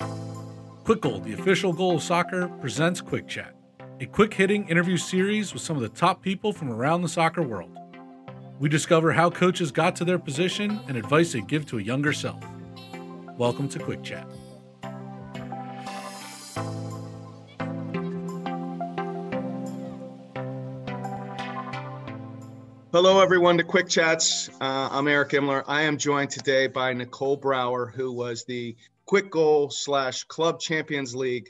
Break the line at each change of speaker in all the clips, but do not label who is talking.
Kwik Goal, the official goal of soccer, presents Kwik Chat, a quick hitting interview series with some of the top people from around the soccer world. We discover how coaches got to their position and advice they give to a younger self. Welcome to Kwik Chat.
Hello, everyone, to Kwik Chats. Uh, I'm Eric Imler. I am joined today by Nicole Brower, who was the Kwik Goal slash Club Champions League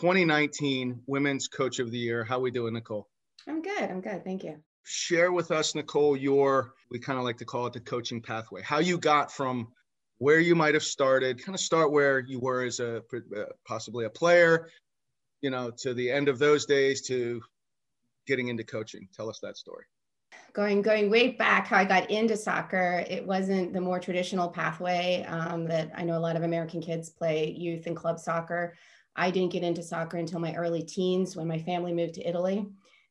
2019 Women's Coach of the Year. How we doing, Nicole?
I'm good. I'm good. Thank you.
Share with us, Nicole, your we kind of like to call it the coaching pathway. How you got from where you might have started, kind of start where you were as a uh, possibly a player, you know, to the end of those days to getting into coaching. Tell us that story
going going way back how i got into soccer it wasn't the more traditional pathway um, that i know a lot of american kids play youth and club soccer. I didn't get into soccer until my early teens when my family moved to italy.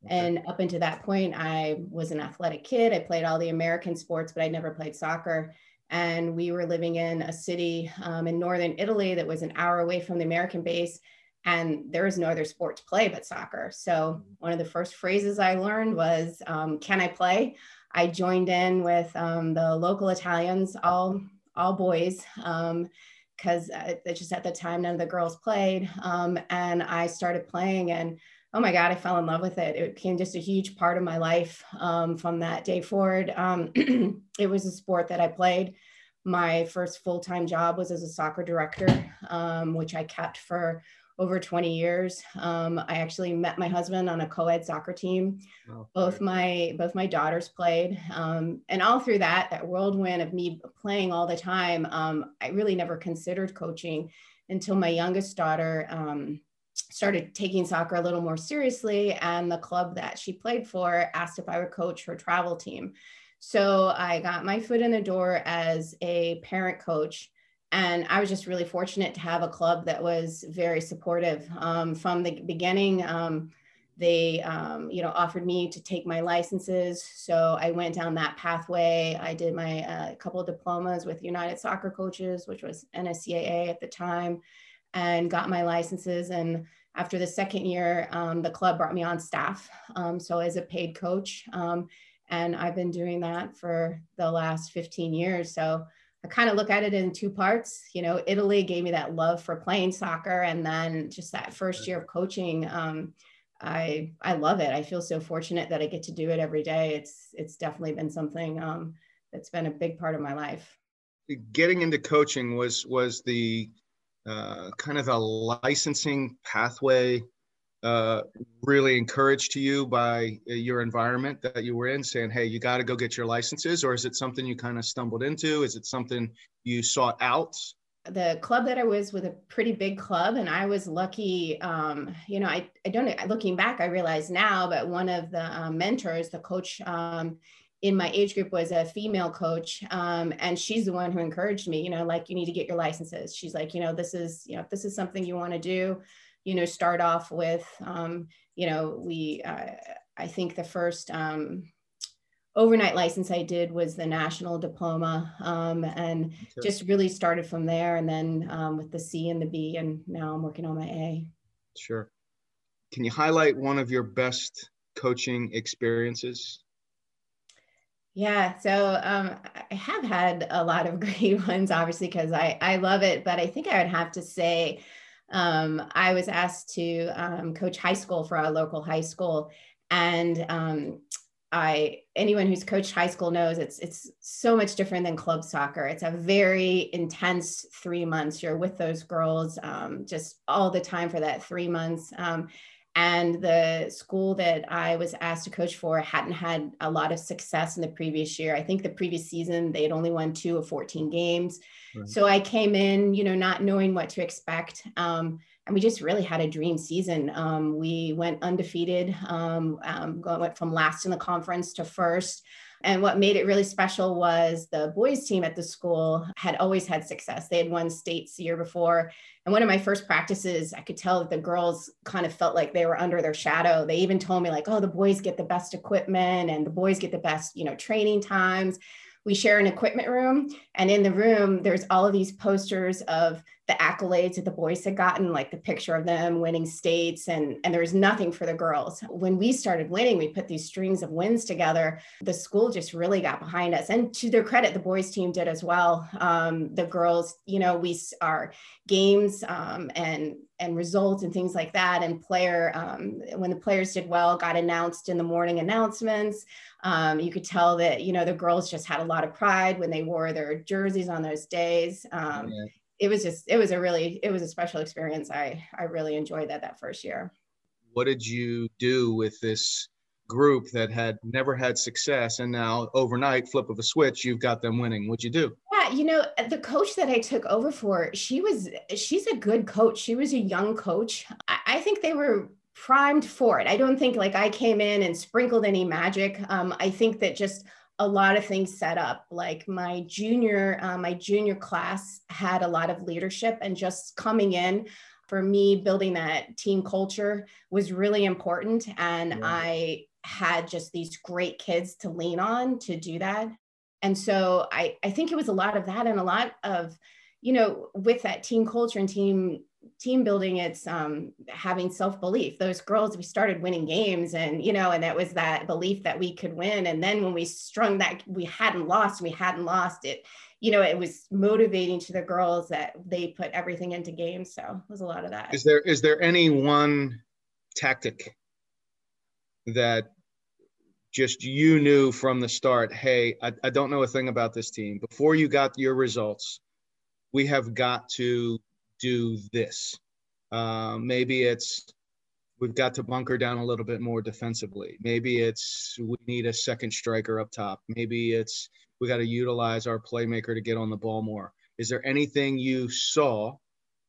And up until that point i was an athletic kid. I played all the american sports but i never played soccer. And we were living in a city um, in northern italy that was an hour away from the american base and there was no other sport to play but soccer. So one of the first phrases I learned was, um, "Can I play?" I joined in with um, the local Italians, all all boys, because um, just at the time none of the girls played, um, and I started playing and. Oh my God, I fell in love with it. It became just a huge part of my life um, from that day forward. Um, it was a sport that I played my first full-time job was as a soccer director um, which i kept for over 20 years. Um, I actually met my husband on a co-ed soccer team. Oh, both my both my daughters played, um, and all through that that whirlwind of me playing all the time, um, I really never considered coaching until my youngest daughter um, started taking soccer a little more seriously, and the club that she played for asked if I would coach her travel team. So I got my foot in the door as a parent coach and I was just really fortunate to have a club that was very supportive um, from the beginning. Um, they, um, you know, offered me to take my licenses, so I went down that pathway. I did my uh, couple of diplomas with United Soccer Coaches, which was NSCAA at the time, and got my licenses. And after the second year, um, the club brought me on staff, um, so as a paid coach, um, and I've been doing that for the last 15 years. So I kind of look at it in two parts. You know, Italy gave me that love for playing soccer, and then just that first year of coaching. Um, I I love it. I feel so fortunate that I get to do it every day. It's it's definitely been something um, that's been a big part of my life.
Getting into coaching was was the uh, kind of a licensing pathway uh, really encouraged to you by uh, your environment that you were in saying hey you got to go get your licenses or is it something you kind of stumbled into? Is it something you sought out?
The club that i was with a pretty big club and i was lucky um, you know I, I don't looking back i realize now but one of the um, mentors the coach um, in my age group was a female coach um, and she's the one who encouraged me you know like you need to get your licenses. She's like you know this is you know if this is something you want to do you know, start off with, um, you know, we, uh, I think the first um, overnight license I did was the national diploma um, and just really started from there. And then um, with the C and the B, and now I'm working on my A.
Sure. Can you highlight one of your best coaching experiences?
Yeah, so um, I have had a lot of great ones, obviously, because I, I love it. But I think I would have to say um, I was asked to um, coach high school for our local high school, and um, I anyone who's coached high school knows it's it's so much different than club soccer. It's a very intense three months. You're with those girls um, just all the time for that three months. Um, and the school that I was asked to coach for hadn't had a lot of success in the previous year. I think the previous season they had only won two of 14 games. Right. So I came in, you know, not knowing what to expect. Um, and we just really had a dream season. Um, we went undefeated, um, um went from last in the conference to first. And what made it really special was the boys team at the school had always had success. They had won states the year before. And one of my first practices, I could tell that the girls kind of felt like they were under their shadow. They even told me like, oh, the boys get the best equipment and the boys get the best, you know, training times. we share an equipment room and in the room there's all of these posters of the accolades that the boys had gotten like the picture of them winning states and and there was nothing for the girls. When we started winning we put these strings of wins together. The school just really got behind us. And to their credit the boys team did as well. Um, the girls you know we our games um, and and results and things like that. And player um, when the players did well got announced in the morning announcements. Um, you could tell that you know the girls just had a lot of pride when they wore their jerseys on those days. Um, yeah. It was just it was a really it was a special experience. I i really enjoyed that that first year.
What did you do with this group that had never had success and now overnight flip of a switch you've got them winning? What'd you do?
Yeah you know the coach that i took over for she was she's a good coach. She was a young coach. I, I think they were primed for it. I don't think like i came in and sprinkled any magic. Um, i think that just a lot of things set up like my junior uh, my junior class had a lot of leadership and just coming in for me building that team culture was really important and yeah. i had just these great kids to lean on to do that. And so I, I think it was a lot of that and a lot of, you know, with that team culture and team team building, it's um, having self-belief. Those girls, we started winning games and, you know, and that was that belief that we could win. And then when we strung that, we hadn't lost, we hadn't lost it, you know, it was motivating to the girls that they put everything into games. So it was a lot of that.
Is there, is there any one tactic that just you knew from the start, hey, I, I don't know a thing about this team. Before you got your results, we have got to do this. Uh, maybe it's we've got to bunker down a little bit more defensively. Maybe it's we need a second striker up top. Maybe it's we got to utilize our playmaker to get on the ball more. Is there anything you saw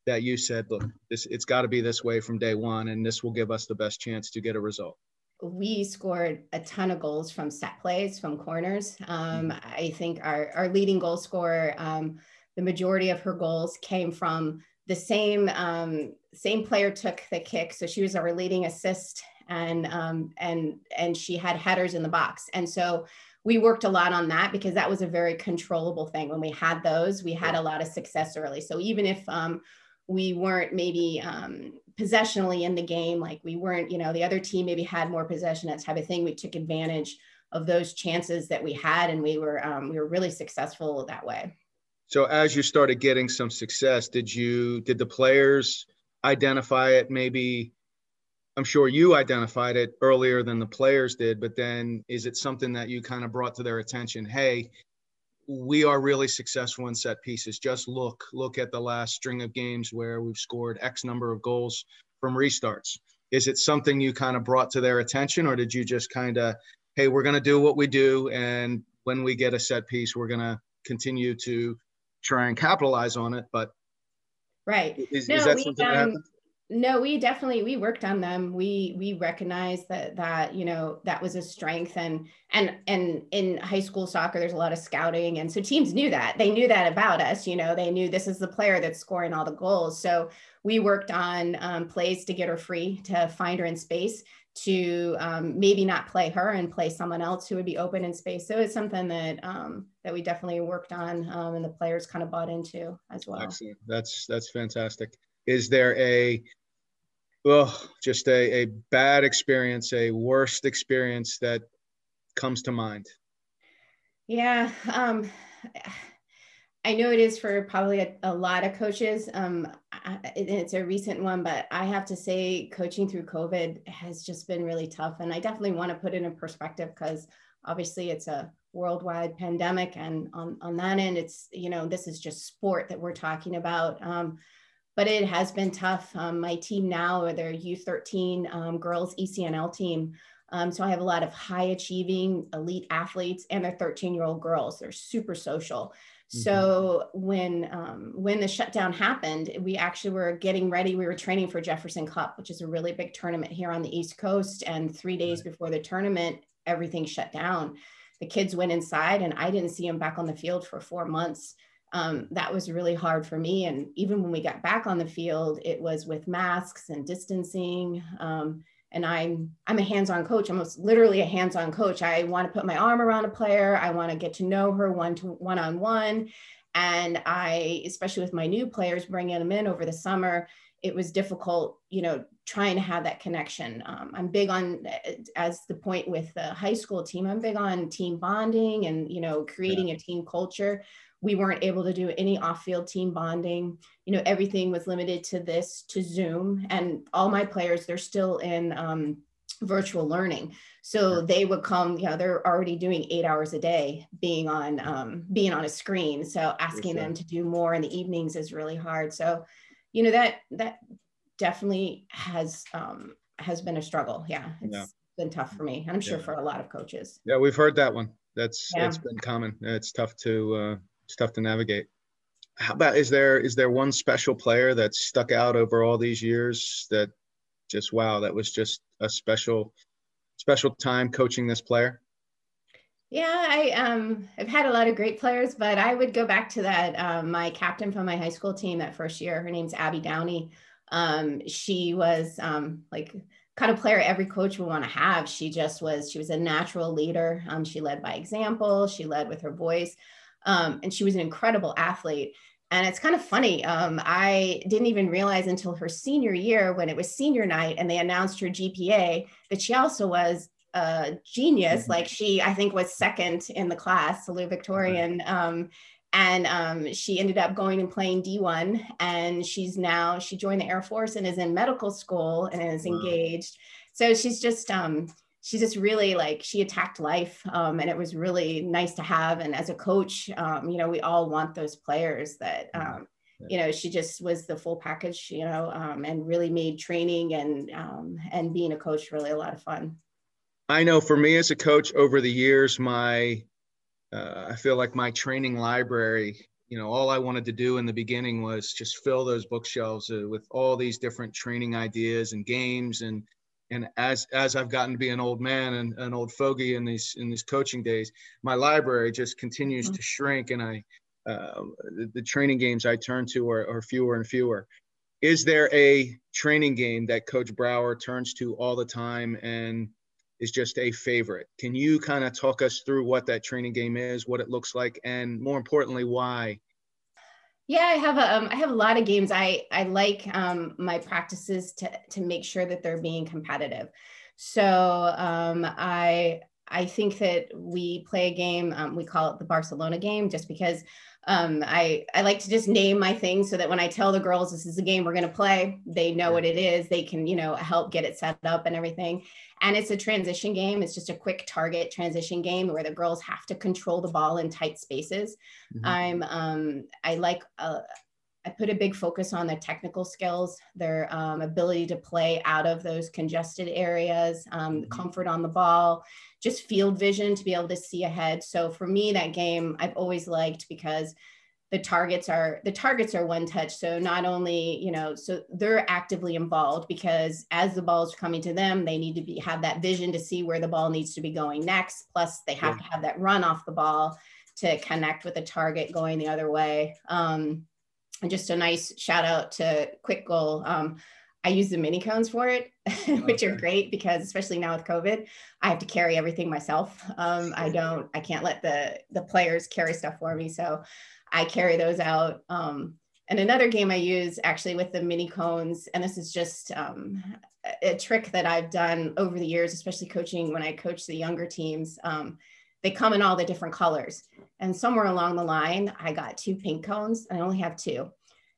that you said, look, this it's got to be this way from day one, and this will give us the best chance to get a result?
we scored a ton of goals from set plays, from corners. Um, mm-hmm. I think our, our leading goal scorer, um, the majority of her goals came from the same um, same player took the kick, so she was our leading assist, and um, and and she had headers in the box, and so we worked a lot on that because that was a very controllable thing. When we had those, we had a lot of success early. So even if um, we weren't maybe um, possessionally in the game. Like we weren't, you know, the other team maybe had more possession, that type of thing. We took advantage of those chances that we had, and we were um, we were really successful that way.
So as you started getting some success, did you did the players identify it? Maybe I'm sure you identified it earlier than the players did, but then is it something that you kind of brought to their attention? Hey, we are really successful in set pieces. Just look, look at the last string of games where we've scored X number of goals from restarts. Is it something you kind of brought to their attention, or did you just kind of, hey, we're going to do what we do, and when we get a set piece, we're going to continue to try and capitalize on it? But
right,
is, no, is that we, something um, that happens?
no we definitely we worked on them. We we recognized that that you know that was a strength. And and and in high school soccer there's a lot of scouting. And so teams knew that. They knew that about us you know they knew this is the player that's scoring all the goals. So we worked on um, plays to get her free to find her in space to um, maybe not play her and play someone else who would be open in space. So it's something that um, that we definitely worked on um, and the players kind of bought into as well.
Excellent. That's that's fantastic. Is there a well just a, a bad experience a worst experience that comes to mind?
Yeah um i know it is for probably a, a lot of coaches um I, it's a recent one but i have to say coaching through covid has just been really tough and i definitely want to put it in perspective because obviously it's a worldwide pandemic and on, on that end it's you know this is just sport that we're talking about um, but it has been tough. Um, my team now, they're U13 um, girls ECNL team. Um, so I have a lot of high achieving elite athletes and they're 13 year old girls. They're super social. Mm-hmm. So when um, when the shutdown happened, we actually were getting ready. We were training for Jefferson Cup, which is a really big tournament here on the East Coast. And three days before the tournament, everything shut down. The kids went inside, and I didn't see them back on the field for four months um, that was really hard for me. And even when we got back on the field, it was with masks and distancing. Um, and I'm I'm a hands-on coach. I'm literally a hands-on coach. I want to put my arm around a player. I want to get to know her one to one on one. And I, especially with my new players, bringing them in over the summer, it was difficult, you know, trying to have that connection. Um, I'm big on, as the point with the high school team, I'm big on team bonding and, you know, creating yeah. a team culture. We weren't able to do any off-field team bonding. You know, everything was limited to this, to Zoom, and all my players, they're still in um, virtual learning. So they would come, you know, they're already doing eight hours a day being on um, being on a screen. So asking them to do more in the evenings is really hard. So, you know, that that definitely has um, has been a struggle. Yeah, it's yeah. been tough for me, and I'm sure yeah. for a lot of coaches.
Yeah, we've heard that one. That's yeah. that's been common. It's tough to uh, it's tough to navigate. How about is there is there one special player that stuck out over all these years that just wow, that was just a special special time coaching this player?
Yeah, I um I've had a lot of great players, but I would go back to that um, my captain from my high school team that first year. Her name's Abby Downey. Um, she was um, like kind of player every coach would want to have. She just was. She was a natural leader. Um, she led by example. She led with her voice, um, and she was an incredible athlete. And it's kind of funny. Um, I didn't even realize until her senior year when it was senior night and they announced her GPA that she also was a genius. Mm-hmm. Like she, I think, was second in the class, salutatorian. Um, and um, she ended up going and playing D1. And she's now, she joined the Air Force and is in medical school and is wow. engaged. So she's just, um, she just really like she attacked life um, and it was really nice to have and as a coach um, you know we all want those players that um, you know she just was the full package you know um, and really made training and um, and being a coach really a lot of fun.
I know for me as a coach over the years my uh, i feel like my training library you know all i wanted to do in the beginning was just fill those bookshelves uh, with all these different training ideas and games and and as as I've gotten to be an old man and an old fogey in these in these coaching days, my library just continues mm-hmm. to shrink, and I uh, the, the, training games I turn to are, are, fewer and fewer. Is there a training game that Coach Brower turns to all the time and is just a favorite? Can you kind of talk us through what that training game is, what it looks like, and more importantly, why?
Yeah, I have a um, I have a lot of games. I I like um, my practices to to make sure that they're being competitive. So um, I I think that we play a game. Um, we call it the Barcelona game, just because um, I I like to just name my things so that when I tell the girls this is a game we're going to play, they know what it is. They can you know help get it set up and everything. And it's a transition game. It's just a quick target transition game where the girls have to control the ball in tight spaces. Mm-hmm. I'm um, I like uh, I put a big focus on their technical skills, their um, ability to play out of those congested areas, um, mm-hmm. comfort on the ball, just field vision to be able to see ahead. So for me, that game I've always liked because the targets are the targets are one touch so not only you know so they're actively involved because as the ball is coming to them they need to be have that vision to see where the ball needs to be going next plus they have yeah. to have that run off the ball to connect with the target going the other way um, and just a nice shout out to Kwik Goal um, I use the mini cones for it, which are great because especially now with COVID, I have to carry everything myself. Um, I don't, I can't let the the players carry stuff for me. So I carry those out. Um, and another game I use actually with the mini cones, and this is just um, a, a trick that I've done over the years, especially coaching when I coach the younger teams. Um, they come in all the different colors. And somewhere along the line, I got two pink cones. I only have two.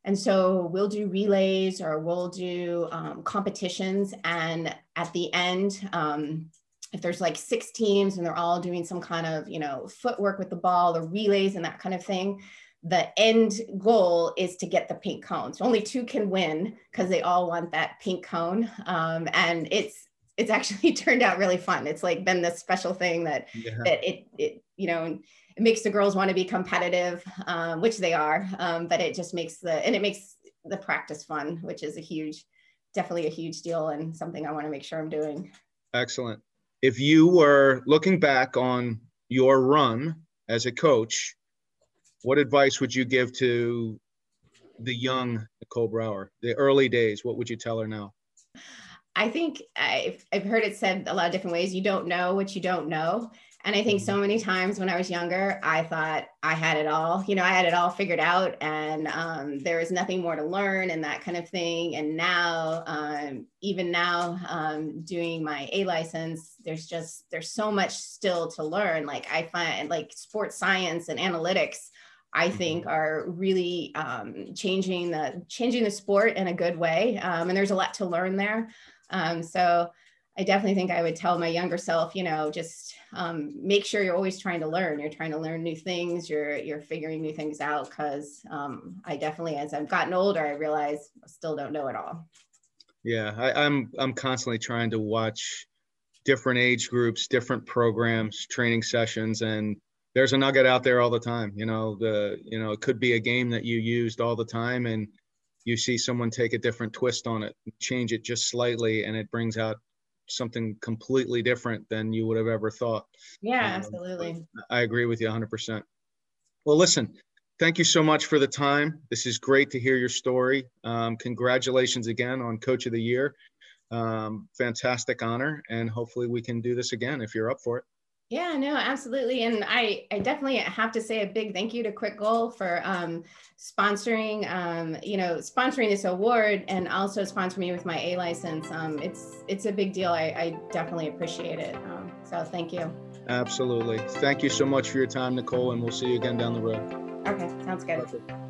And so we'll do relays or we'll do um, competitions. And at the end, um, if there's like six teams and they're all doing some kind of, you know, footwork with the ball or relays and that kind of thing, the end goal is to get the pink cone. So only two can win because they all want that pink cone. Um, and it's it's actually turned out really fun. It's like been this special thing that yeah. that it it you know it makes the girls want to be competitive, um, which they are. Um, but it just makes the and it makes the practice fun, which is a huge, definitely a huge deal and something I want to make sure I'm doing.
Excellent if you were looking back on your run as a coach, what advice would you give to the young Nicole Brower, the early days? What would you tell her now?
I think I've, I've heard it said a lot of different ways. You don't know what you don't know. And I think so mm-hmm. many times when I was younger, I thought I had it all. You know, I had it all figured out, and um, there was nothing more to learn and that kind of thing. And now, um, even now, um, doing my A license, there's just there's so much still to learn. Like I find like sports science and analytics. I think mm-hmm. are really um, changing the changing the sport in a good way, um, and there's a lot to learn there. Um, so I definitely think I would tell my younger self, you know, just um, make sure you're always trying to learn. You're trying to learn new things. You're you're figuring new things out. Because um, I definitely, as I've gotten older, I realize I still don't know it all.
Yeah, I, I'm I'm constantly trying to watch different age groups, different programs, training sessions, and there's a nugget out there all the time. You know, the you know it could be a game that you used all the time, and you see someone take a different twist on it, change it just slightly, and it brings out something completely different than you would have ever thought.
Yeah, um, absolutely.
I agree with you 100%. Well, listen, thank you so much for the time. This is great to hear your story. Um, congratulations again on Coach of the Year. Um, fantastic honor, and hopefully we can do this again if you're up for it.
Yeah, no, absolutely. And I, I definitely have to say a big thank you to Kwik Goal for um, sponsoring, um, you know, sponsoring this award and also sponsoring me with my A license. Um, it's, it's a big deal. I, I definitely appreciate it. Um, so thank you.
Absolutely. Thank you so much for your time, Nicole, and we'll see you again down the road.
Okay, sounds good. Perfect.